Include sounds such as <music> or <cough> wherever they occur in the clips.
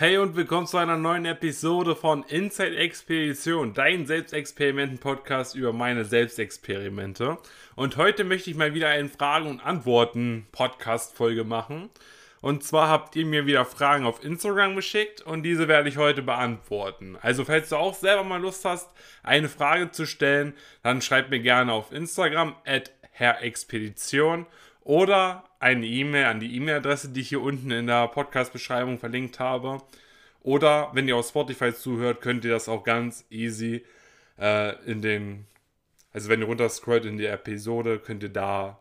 Hey und willkommen zu einer neuen Episode von Inside Expedition, dein Selbstexperimenten-Podcast über meine Selbstexperimente. Und heute möchte ich mal wieder eine Fragen- und Antworten-Podcast-Folge machen. Und zwar habt ihr mir wieder Fragen auf Instagram geschickt und diese werde ich heute beantworten. Also falls du auch selber mal Lust hast, eine Frage zu stellen, dann schreib mir gerne auf Instagram at herrexpedition oder eine E-Mail an die E-Mail-Adresse, die ich hier unten in der Podcast-Beschreibung verlinkt habe. Oder wenn ihr auf Spotify zuhört, könnt ihr das auch ganz easy äh, in den, also wenn ihr runterscrollt in die Episode, könnt ihr da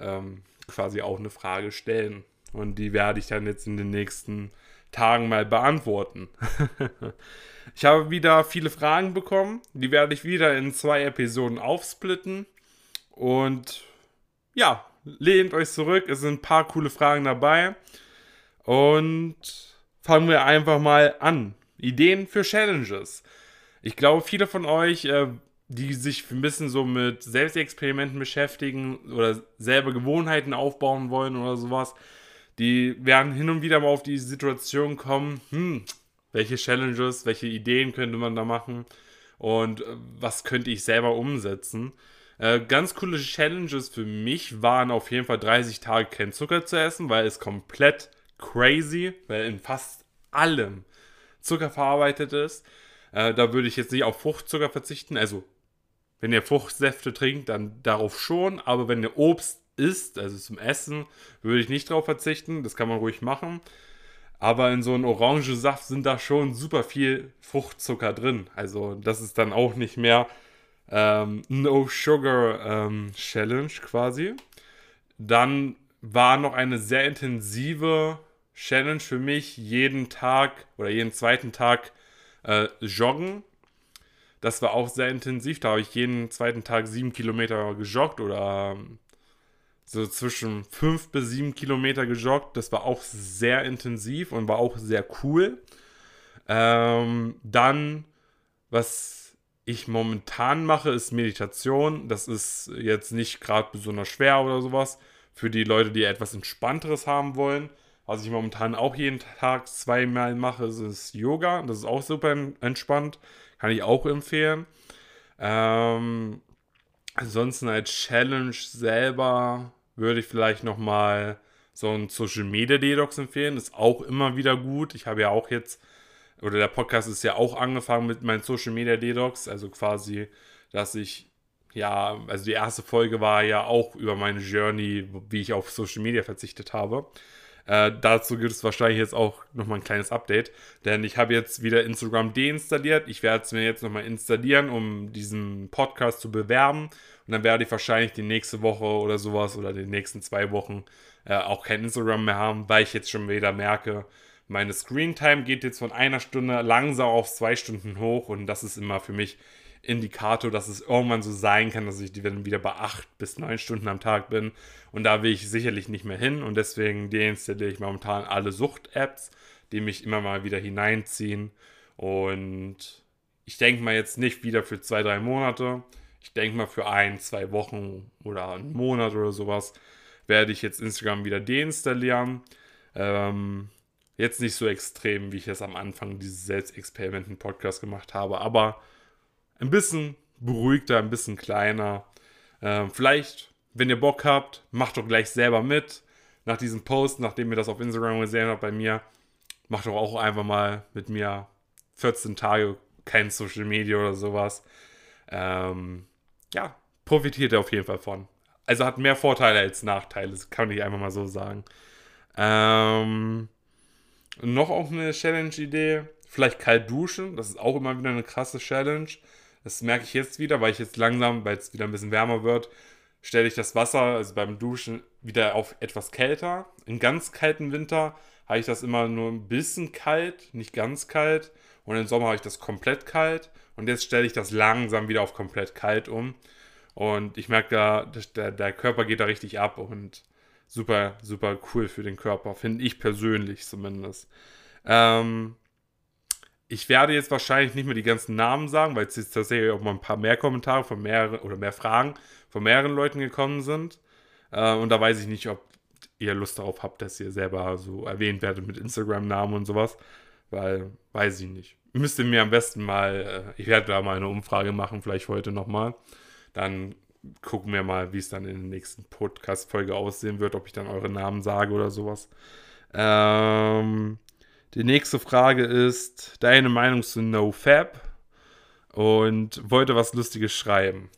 ähm, quasi auch eine Frage stellen. Und die werde ich dann jetzt in den nächsten Tagen mal beantworten. <laughs> ich habe wieder viele Fragen bekommen. Die werde ich wieder in zwei Episoden aufsplitten. Und ja, lehnt euch zurück. Es sind ein paar coole Fragen dabei. Und fangen wir einfach mal an. Ideen für Challenges. Ich glaube, viele von euch, äh, die sich ein bisschen so mit Selbstexperimenten beschäftigen oder selber Gewohnheiten aufbauen wollen oder sowas, die werden hin und wieder mal auf die Situation kommen, hm, welche Challenges, welche Ideen könnte man da machen und äh, was könnte ich selber umsetzen. Äh, ganz coole Challenges für mich waren auf jeden Fall 30 Tage kein Zucker zu essen, weil es komplett crazy, weil in fast allem Zucker verarbeitet ist. Äh, da würde ich jetzt nicht auf Fruchtzucker verzichten. Also, wenn ihr Fruchtsäfte trinkt, dann darauf schon. Aber wenn ihr Obst isst, also zum Essen, würde ich nicht darauf verzichten. Das kann man ruhig machen. Aber in so einem Orangensaft sind da schon super viel Fruchtzucker drin. Also, das ist dann auch nicht mehr ähm, No Sugar ähm, Challenge quasi. Dann war noch eine sehr intensive Challenge für mich, jeden Tag oder jeden zweiten Tag äh, joggen. Das war auch sehr intensiv. Da habe ich jeden zweiten Tag sieben Kilometer gejoggt oder ähm, so zwischen fünf bis sieben Kilometer gejoggt. Das war auch sehr intensiv und war auch sehr cool. Ähm, dann, was ich momentan mache, ist Meditation. Das ist jetzt nicht gerade besonders schwer oder sowas. Für die Leute, die etwas Entspannteres haben wollen. Was ich momentan auch jeden Tag zweimal mache, ist Yoga. Das ist auch super entspannt. Kann ich auch empfehlen. Ähm, ansonsten als Challenge selber würde ich vielleicht nochmal so ein Social Media Detox empfehlen. Ist auch immer wieder gut. Ich habe ja auch jetzt oder der Podcast ist ja auch angefangen mit meinem Social Media Detox, also quasi, dass ich, ja, also die erste Folge war ja auch über meine Journey, wie ich auf Social Media verzichtet habe. Äh, dazu gibt es wahrscheinlich jetzt auch nochmal ein kleines Update, denn ich habe jetzt wieder Instagram deinstalliert. Ich werde es mir jetzt nochmal installieren, um diesen Podcast zu bewerben. Und dann werde ich wahrscheinlich die nächste Woche oder sowas oder die nächsten zwei Wochen äh, auch kein Instagram mehr haben, weil ich jetzt schon wieder merke, meine Screentime geht jetzt von einer Stunde langsam auf zwei Stunden hoch und das ist immer für mich Indikator, dass es irgendwann so sein kann, dass ich dann wieder bei acht bis neun Stunden am Tag bin. Und da will ich sicherlich nicht mehr hin und deswegen deinstalliere ich momentan alle Sucht-Apps, die mich immer mal wieder hineinziehen. Und ich denke mal jetzt nicht wieder für zwei, drei Monate. Ich denke mal für ein, zwei Wochen oder einen Monat oder sowas werde ich jetzt Instagram wieder deinstallieren. Ähm, Jetzt nicht so extrem, wie ich es am Anfang dieses Selbstexperimenten-Podcast gemacht habe, aber ein bisschen beruhigter, ein bisschen kleiner. Ähm, vielleicht, wenn ihr Bock habt, macht doch gleich selber mit. Nach diesem Post, nachdem ihr das auf Instagram gesehen habt bei mir, macht doch auch einfach mal mit mir 14 Tage kein Social Media oder sowas. Ähm, ja, profitiert ihr auf jeden Fall von. Also hat mehr Vorteile als Nachteile, das kann ich einfach mal so sagen. Ähm, noch auch eine Challenge-Idee. Vielleicht kalt duschen. Das ist auch immer wieder eine krasse Challenge. Das merke ich jetzt wieder, weil ich jetzt langsam, weil es wieder ein bisschen wärmer wird, stelle ich das Wasser, also beim Duschen, wieder auf etwas kälter. In ganz kalten Winter habe ich das immer nur ein bisschen kalt, nicht ganz kalt. Und im Sommer habe ich das komplett kalt. Und jetzt stelle ich das langsam wieder auf komplett kalt um. Und ich merke da, der, der Körper geht da richtig ab. Und super, super cool für den Körper, finde ich persönlich zumindest. Ähm, ich werde jetzt wahrscheinlich nicht mehr die ganzen Namen sagen, weil es jetzt tatsächlich auch mal ein paar mehr Kommentare von mehreren oder mehr Fragen von mehreren Leuten gekommen sind. Äh, und da weiß ich nicht, ob ihr Lust darauf habt, dass ihr selber so erwähnt werdet mit Instagram-Namen und sowas. weil, weiß ich nicht. Müsst ihr mir am besten mal, äh, ich werde da mal eine Umfrage machen, vielleicht heute nochmal. Dann gucken wir mal, wie es dann in der nächsten Podcast-Folge aussehen wird, ob ich dann eure Namen sage oder sowas. Ähm, die nächste Frage ist deine Meinung zu NoFab und wollte was Lustiges schreiben.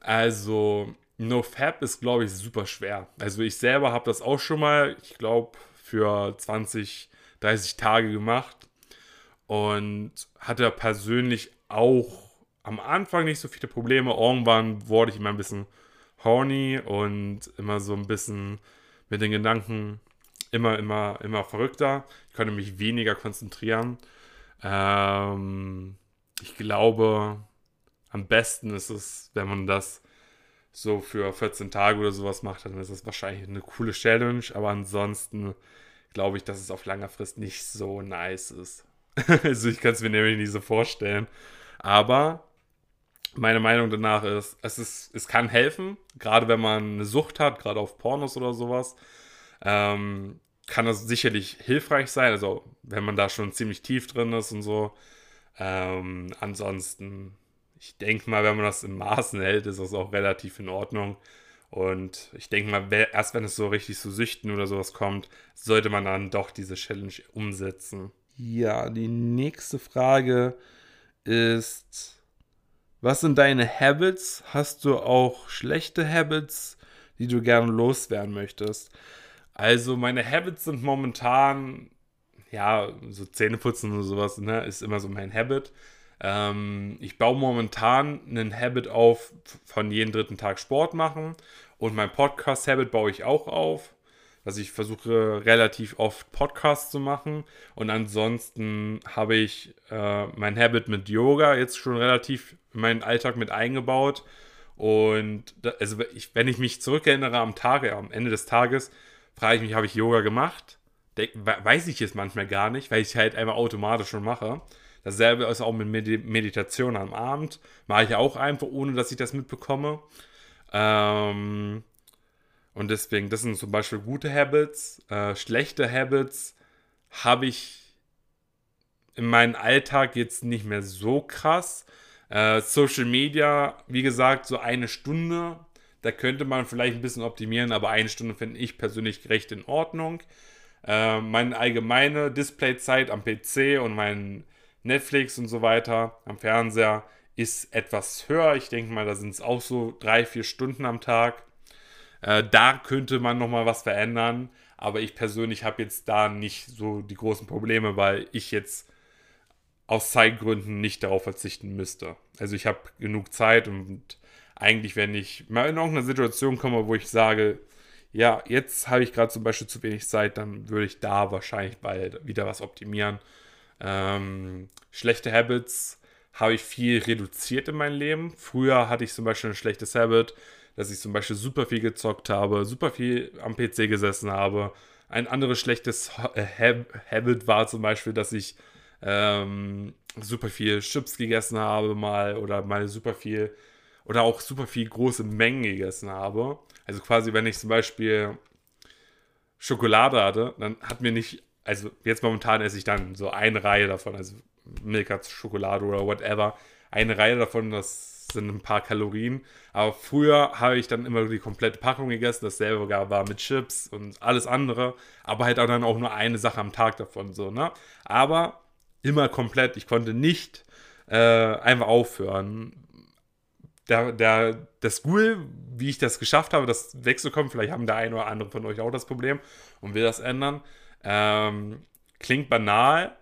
Also, NoFab ist, glaube ich, super schwer. Also, ich selber habe das auch schon mal, ich glaube, für 20, 30 Tage gemacht und hatte persönlich auch am Anfang nicht so viele Probleme. Irgendwann wurde ich immer ein bisschen horny und immer so ein bisschen mit den Gedanken immer, immer, immer verrückter. Ich konnte mich weniger konzentrieren. Ähm, ich glaube, am besten ist es, wenn man das so für 14 Tage oder sowas macht, dann ist das wahrscheinlich eine coole Challenge. Aber ansonsten glaube ich, dass es auf langer Frist nicht so nice ist. <laughs> also ich kann es mir nämlich nicht so vorstellen. Aber meine Meinung danach ist, es, ist, es kann helfen, gerade wenn man eine Sucht hat, gerade auf Pornos oder sowas. Ähm, kann das sicherlich hilfreich sein, also wenn man da schon ziemlich tief drin ist und so. Ähm, ansonsten, ich denke mal, wenn man das in Maßen hält, ist das auch relativ in Ordnung. Und ich denke mal, erst wenn es so richtig zu Süchten oder sowas kommt, sollte man dann doch diese Challenge umsetzen. Ja, die nächste Frage ist, was sind deine Habits? Hast du auch schlechte Habits, die du gerne loswerden möchtest? Also meine Habits sind momentan, ja, so Zähneputzen oder sowas, ne, ist immer so mein Habit. Ähm, ich baue momentan einen Habit auf von jeden dritten Tag Sport machen und mein Podcast-Habit baue ich auch auf. Also ich versuche relativ oft Podcasts zu machen und ansonsten habe ich äh, mein Habit mit Yoga jetzt schon relativ meinen Alltag mit eingebaut. Und da, also ich, wenn ich mich zurückerinnere am Tag, ja, am Ende des Tages, frage ich mich, habe ich Yoga gemacht? De weiß ich jetzt manchmal gar nicht, weil ich es halt einfach automatisch schon mache. Dasselbe ist auch mit Medi Meditation am Abend. Mache ich auch einfach, ohne dass ich das mitbekomme. Ähm, und deswegen, das sind zum Beispiel gute Habits. Äh, schlechte Habits habe ich in meinem Alltag jetzt nicht mehr so krass. Äh, Social Media, wie gesagt, so eine Stunde. Da könnte man vielleicht ein bisschen optimieren, aber eine Stunde finde ich persönlich recht in Ordnung. Äh, meine allgemeine Displayzeit am PC und mein Netflix und so weiter am Fernseher ist etwas höher. Ich denke mal, da sind es auch so drei, vier Stunden am Tag. Äh, da könnte man nochmal was verändern. Aber ich persönlich habe jetzt da nicht so die großen Probleme, weil ich jetzt aus Zeitgründen nicht darauf verzichten müsste. Also ich habe genug Zeit und eigentlich, wenn ich mal in irgendeine Situation komme, wo ich sage, ja, jetzt habe ich gerade zum Beispiel zu wenig Zeit, dann würde ich da wahrscheinlich bald wieder was optimieren. Ähm, schlechte Habits habe ich viel reduziert in meinem Leben. Früher hatte ich zum Beispiel ein schlechtes Habit, dass ich zum Beispiel super viel gezockt habe, super viel am PC gesessen habe. Ein anderes schlechtes äh, Habit war zum Beispiel, dass ich ähm, super viel Chips gegessen habe mal oder mal super viel oder auch super viel große Mengen gegessen habe. Also quasi, wenn ich zum Beispiel Schokolade hatte, dann hat mir nicht, also jetzt momentan esse ich dann so eine Reihe davon, also Milka Schokolade oder whatever, eine Reihe davon, das sind ein paar Kalorien. Aber früher habe ich dann immer die komplette Packung gegessen. Dasselbe war mit Chips und alles andere. Aber halt auch dann auch nur eine Sache am Tag davon. So, ne? Aber immer komplett. Ich konnte nicht äh, einfach aufhören. Der, der, das School, wie ich das geschafft habe, das wegzukommen, vielleicht haben der eine oder andere von euch auch das Problem und will das ändern. Ähm, klingt banal,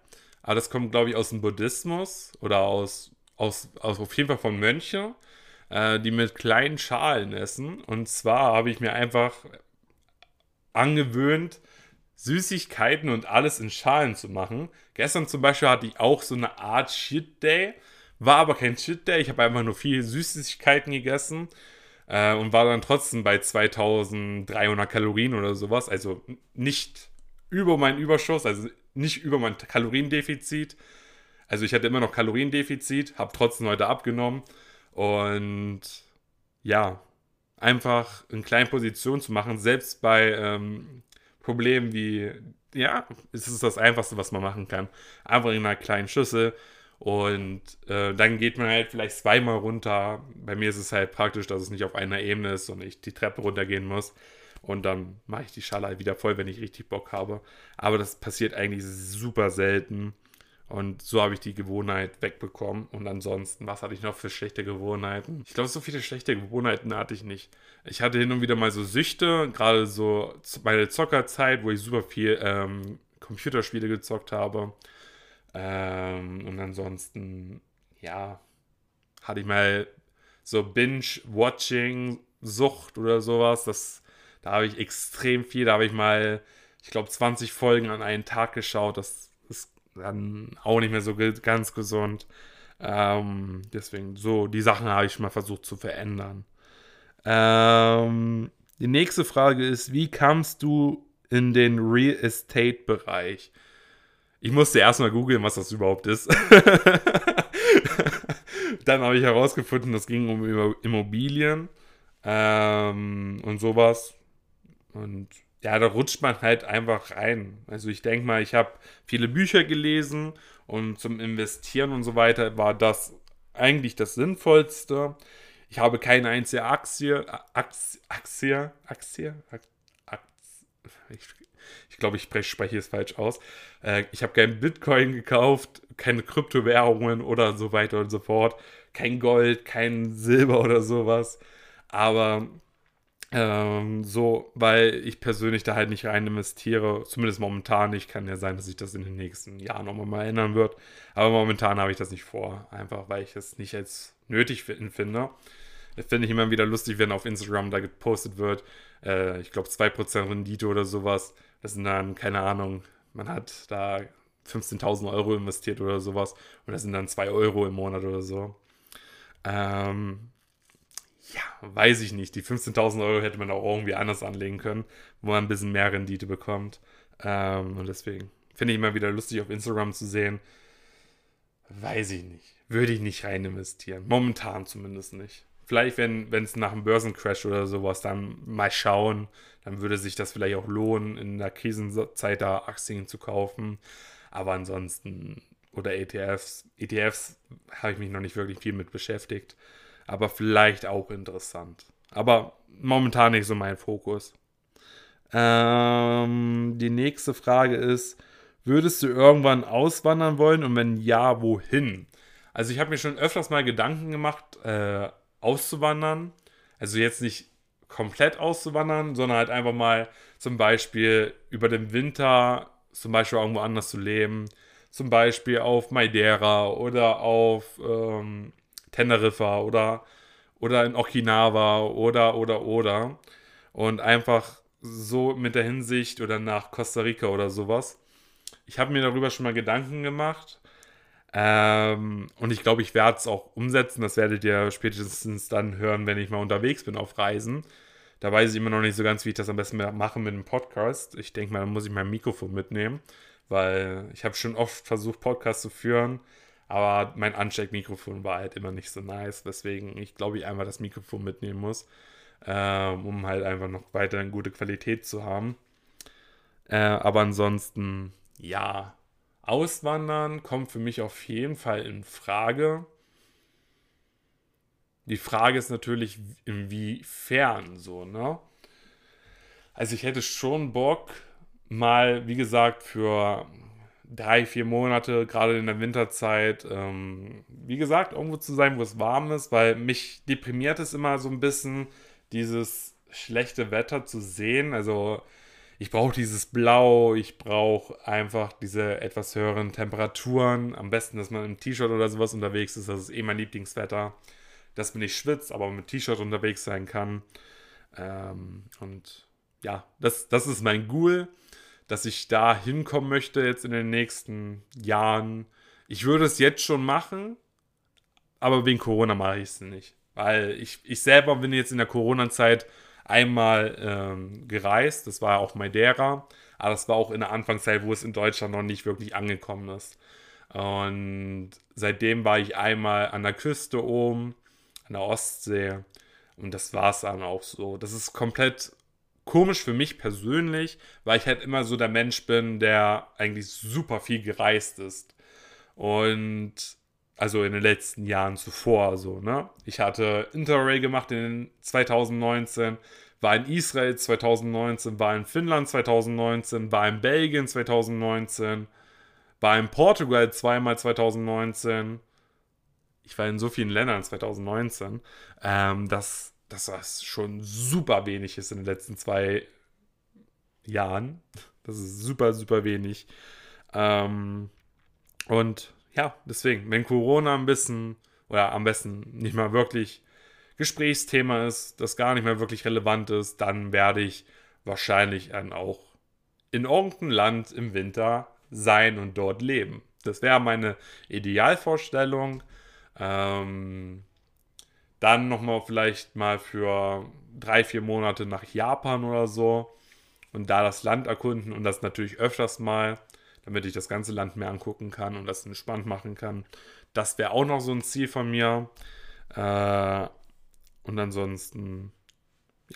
aber das kommt, glaube ich, aus dem Buddhismus oder aus aus, aus auf jeden Fall von Mönche, äh, die mit kleinen Schalen essen. Und zwar habe ich mir einfach angewöhnt, Süßigkeiten und alles in Schalen zu machen. Gestern zum Beispiel hatte ich auch so eine Art Shit Day, war aber kein Shit Day. Ich habe einfach nur viele Süßigkeiten gegessen äh, und war dann trotzdem bei 2300 Kalorien oder sowas. Also nicht über meinen Überschuss, also nicht über mein Kaloriendefizit, also ich hatte immer noch Kaloriendefizit, habe trotzdem heute abgenommen und ja, einfach in kleinen Positionen zu machen, selbst bei ähm, Problemen wie ja, es ist das Einfachste, was man machen kann. Einfach in einer kleinen Schüssel und äh, dann geht man halt vielleicht zweimal runter. Bei mir ist es halt praktisch, dass es nicht auf einer Ebene ist und ich die Treppe runtergehen muss. Und dann mache ich die Schale halt wieder voll, wenn ich richtig Bock habe. Aber das passiert eigentlich super selten. Und so habe ich die Gewohnheit wegbekommen. Und ansonsten, was hatte ich noch für schlechte Gewohnheiten? Ich glaube, so viele schlechte Gewohnheiten hatte ich nicht. Ich hatte hin und wieder mal so Süchte, gerade so meine Zockerzeit, wo ich super viel ähm, Computerspiele gezockt habe. Ähm, und ansonsten, ja, hatte ich mal so Binge-Watching-Sucht oder sowas. Das, da habe ich extrem viel. Da habe ich mal, ich glaube, 20 Folgen an einen Tag geschaut. Das ist dann auch nicht mehr so ganz gesund. Ähm, deswegen, so, die Sachen habe ich mal versucht zu verändern. Ähm, die nächste Frage ist, wie kamst du in den Real Estate-Bereich? Ich musste erstmal googeln, was das überhaupt ist. <laughs> Dann habe ich herausgefunden, das ging um Immobilien ähm, und sowas. Und ja, da rutscht man halt einfach rein. Also ich denke mal, ich habe viele Bücher gelesen und zum Investieren und so weiter war das eigentlich das Sinnvollste. Ich habe keine einzige Aktie, Aktie, Aktie, Aktie, Aktie, ich glaube, ich spreche es falsch aus. Äh, ich habe kein Bitcoin gekauft, keine Kryptowährungen oder so weiter und so fort. Kein Gold, kein Silber oder sowas. Aber ähm, so, weil ich persönlich da halt nicht rein investiere, zumindest momentan nicht, kann ja sein, dass sich das in den nächsten Jahren nochmal mal ändern wird. Aber momentan habe ich das nicht vor, einfach weil ich es nicht als nötig finde. Das finde ich immer wieder lustig, wenn auf Instagram da gepostet wird, äh, ich glaube 2% Rendite oder sowas. Das sind dann, keine Ahnung, man hat da 15.000 Euro investiert oder sowas und das sind dann 2 Euro im Monat oder so. Ähm, ja, weiß ich nicht. Die 15.000 Euro hätte man auch irgendwie anders anlegen können, wo man ein bisschen mehr Rendite bekommt. Ähm, und deswegen finde ich immer wieder lustig auf Instagram zu sehen. Weiß ich nicht. Würde ich nicht rein investieren. Momentan zumindest nicht. Vielleicht, wenn es nach einem Börsencrash oder sowas, dann mal schauen, dann würde sich das vielleicht auch lohnen, in der Krisenzeit da Aktien zu kaufen. Aber ansonsten, oder ETFs. ETFs habe ich mich noch nicht wirklich viel mit beschäftigt. Aber vielleicht auch interessant. Aber momentan nicht so mein Fokus. Ähm, die nächste Frage ist, würdest du irgendwann auswandern wollen und wenn ja, wohin? Also ich habe mir schon öfters mal Gedanken gemacht, äh, auszuwandern. Also jetzt nicht komplett auszuwandern, sondern halt einfach mal zum Beispiel über den Winter zum Beispiel irgendwo anders zu leben. Zum Beispiel auf Madeira oder auf ähm, Teneriffa oder, oder in Okinawa oder, oder, oder. Und einfach so mit der Hinsicht oder nach Costa Rica oder sowas. Ich habe mir darüber schon mal Gedanken gemacht ähm, und ich glaube, ich werde es auch umsetzen. Das werdet ihr spätestens dann hören, wenn ich mal unterwegs bin auf Reisen. Da weiß ich immer noch nicht so ganz, wie ich das am besten mache mit einem Podcast. Ich denke mal, da muss ich mein Mikrofon mitnehmen, weil ich habe schon oft versucht, Podcasts zu führen, aber mein Ansteckmikrofon war halt immer nicht so nice, weswegen ich glaube, ich einmal das Mikrofon mitnehmen muss, ähm, um halt einfach noch weiterhin gute Qualität zu haben. Äh, aber ansonsten, ja, Auswandern kommt für mich auf jeden Fall in Frage. Die Frage ist natürlich, inwiefern so, ne? Also ich hätte schon Bock, mal, wie gesagt, für drei, vier Monate, gerade in der Winterzeit, ähm, wie gesagt, irgendwo zu sein, wo es warm ist, weil mich deprimiert es immer so ein bisschen, dieses schlechte Wetter zu sehen. Also ich brauche dieses Blau, ich brauche einfach diese etwas höheren Temperaturen. Am besten, dass man im T-Shirt oder sowas unterwegs ist. Das ist eh mein Lieblingswetter. Dass man nicht schwitzt, aber mit T-Shirt unterwegs sein kann. Ähm, und ja, das, das ist mein Goal, dass ich da hinkommen möchte jetzt in den nächsten Jahren. Ich würde es jetzt schon machen, aber wegen Corona mache ich es nicht. Weil ich, ich selber bin jetzt in der Corona-Zeit einmal ähm, gereist. Das war auf Madeira. Aber das war auch in der Anfangszeit, wo es in Deutschland noch nicht wirklich angekommen ist. Und seitdem war ich einmal an der Küste oben, an der Ostsee. Und das war es dann auch so. Das ist komplett komisch für mich persönlich, weil ich halt immer so der Mensch bin, der eigentlich super viel gereist ist. Und also in den letzten Jahren zuvor so, ne? Ich hatte Interrail gemacht in 2019, war in Israel 2019, war in Finnland 2019, war in Belgien 2019, war in Portugal zweimal 2019. Ich war in so vielen Ländern 2019, ähm, dass, dass das schon super wenig ist in den letzten zwei Jahren. Das ist super, super wenig. Ähm, und ja, deswegen, wenn Corona ein bisschen oder am besten nicht mal wirklich Gesprächsthema ist, das gar nicht mehr wirklich relevant ist, dann werde ich wahrscheinlich dann auch in irgendeinem Land im Winter sein und dort leben. Das wäre meine Idealvorstellung. Ähm, dann nochmal vielleicht mal für drei, vier Monate nach Japan oder so und da das Land erkunden und das natürlich öfters mal damit ich das ganze Land mehr angucken kann und das entspannt machen kann. Das wäre auch noch so ein Ziel von mir. Äh, und ansonsten,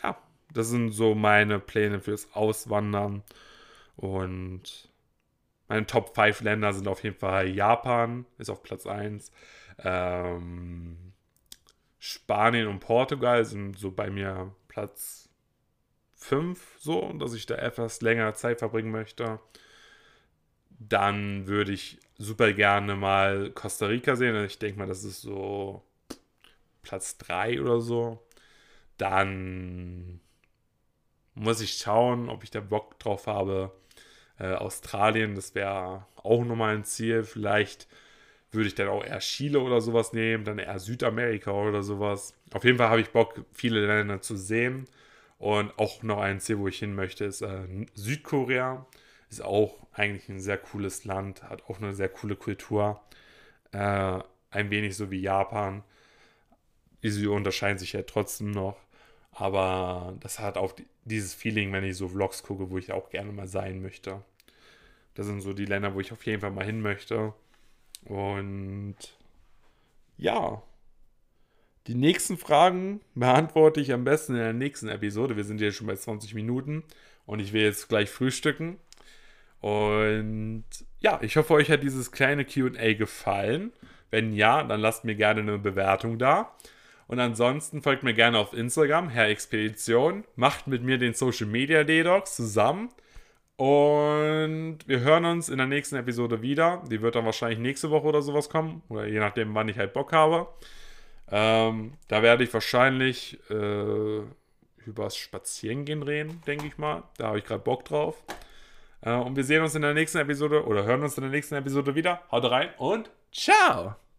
ja, das sind so meine Pläne fürs Auswandern. Und meine Top 5 Länder sind auf jeden Fall Japan, ist auf Platz 1. Ähm, Spanien und Portugal sind so bei mir Platz 5, so, dass ich da etwas länger Zeit verbringen möchte dann würde ich super gerne mal Costa Rica sehen. Ich denke mal, das ist so Platz 3 oder so. Dann muss ich schauen, ob ich da Bock drauf habe. Äh, Australien, das wäre auch nochmal ein Ziel. Vielleicht würde ich dann auch eher Chile oder sowas nehmen, dann eher Südamerika oder sowas. Auf jeden Fall habe ich Bock, viele Länder zu sehen. Und auch noch ein Ziel, wo ich hin möchte, ist äh, Südkorea. Ist auch eigentlich ein sehr cooles Land, hat auch eine sehr coole Kultur. Äh, ein wenig so wie Japan. Sie unterscheiden sich ja trotzdem noch. Aber das hat auch dieses Feeling, wenn ich so Vlogs gucke, wo ich auch gerne mal sein möchte. Das sind so die Länder, wo ich auf jeden Fall mal hin möchte. Und ja, die nächsten Fragen beantworte ich am besten in der nächsten Episode. Wir sind jetzt schon bei 20 Minuten und ich will jetzt gleich frühstücken. Und ja, ich hoffe, euch hat dieses kleine QA gefallen. Wenn ja, dann lasst mir gerne eine Bewertung da. Und ansonsten folgt mir gerne auf Instagram, Herr Expedition. Macht mit mir den Social Media Dedox zusammen. Und wir hören uns in der nächsten Episode wieder. Die wird dann wahrscheinlich nächste Woche oder sowas kommen. Oder je nachdem, wann ich halt Bock habe. Ähm, da werde ich wahrscheinlich äh, übers Spazierengehen reden, denke ich mal. Da habe ich gerade Bock drauf. Äh, und wir sehen uns in der nächsten Episode oder hören uns in der nächsten Episode wieder. Haut rein und ciao!